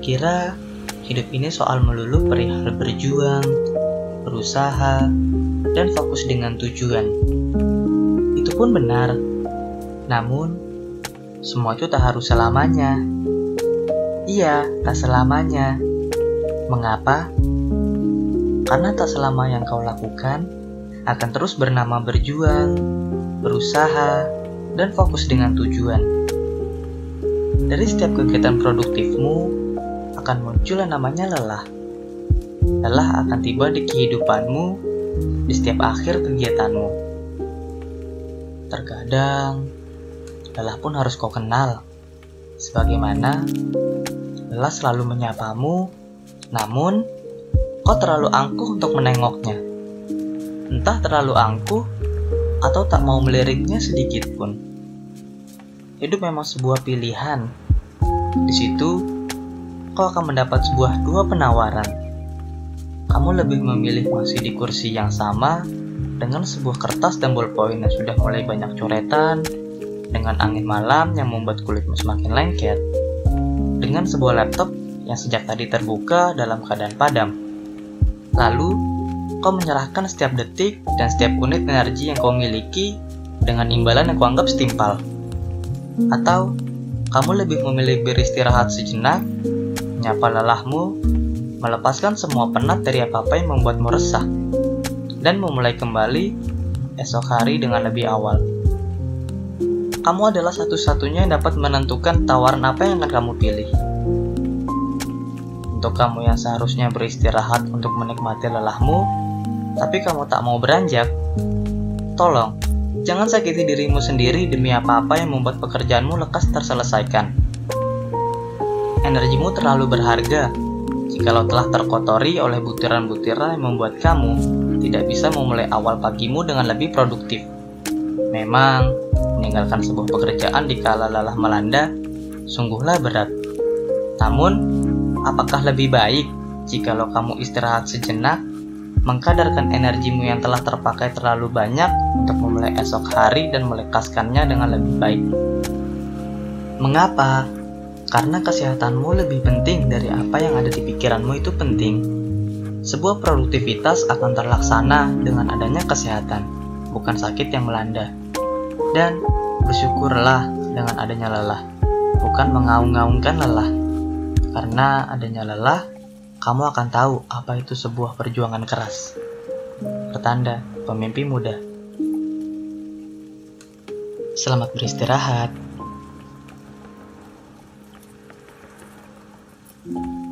kira hidup ini soal melulu perihal berjuang, berusaha, dan fokus dengan tujuan. Itu pun benar. Namun, semua itu tak harus selamanya. Iya, tak selamanya. Mengapa? Karena tak selama yang kau lakukan akan terus bernama berjuang, berusaha, dan fokus dengan tujuan. Dari setiap kegiatan produktifmu akan muncul yang namanya lelah. Lelah akan tiba di kehidupanmu di setiap akhir kegiatanmu. Terkadang, lelah pun harus kau kenal. Sebagaimana lelah selalu menyapamu, namun kau terlalu angkuh untuk menengoknya. Entah terlalu angkuh atau tak mau meliriknya sedikit pun. Hidup memang sebuah pilihan. Di situ, kau akan mendapat sebuah dua penawaran. Kamu lebih memilih masih di kursi yang sama dengan sebuah kertas dan ballpoint yang sudah mulai banyak coretan, dengan angin malam yang membuat kulitmu semakin lengket, dengan sebuah laptop yang sejak tadi terbuka dalam keadaan padam. Lalu, kau menyerahkan setiap detik dan setiap unit energi yang kau miliki dengan imbalan yang kau anggap setimpal. Atau, kamu lebih memilih beristirahat sejenak, menyapa lelahmu, melepaskan semua penat dari apa-apa yang membuatmu resah, dan memulai kembali esok hari dengan lebih awal. Kamu adalah satu-satunya yang dapat menentukan tawaran apa yang akan kamu pilih. Untuk kamu yang seharusnya beristirahat untuk menikmati lelahmu, tapi kamu tak mau beranjak, tolong jangan sakiti dirimu sendiri demi apa-apa yang membuat pekerjaanmu lekas terselesaikan. Energimu terlalu berharga jikalau telah terkotori oleh butiran-butiran yang membuat kamu tidak bisa memulai awal pagimu dengan lebih produktif. Memang, meninggalkan sebuah pekerjaan di kala lelah melanda sungguhlah berat. Namun, Apakah lebih baik jikalau kamu istirahat sejenak, mengkadarkan energimu yang telah terpakai terlalu banyak untuk memulai esok hari dan melekaskannya dengan lebih baik? Mengapa? Karena kesehatanmu lebih penting dari apa yang ada di pikiranmu itu penting. Sebuah produktivitas akan terlaksana dengan adanya kesehatan, bukan sakit yang melanda. Dan bersyukurlah dengan adanya lelah, bukan mengaung-ngaungkan lelah. Karena adanya lelah, kamu akan tahu apa itu sebuah perjuangan keras. Pertanda pemimpi muda. Selamat beristirahat. Thank you.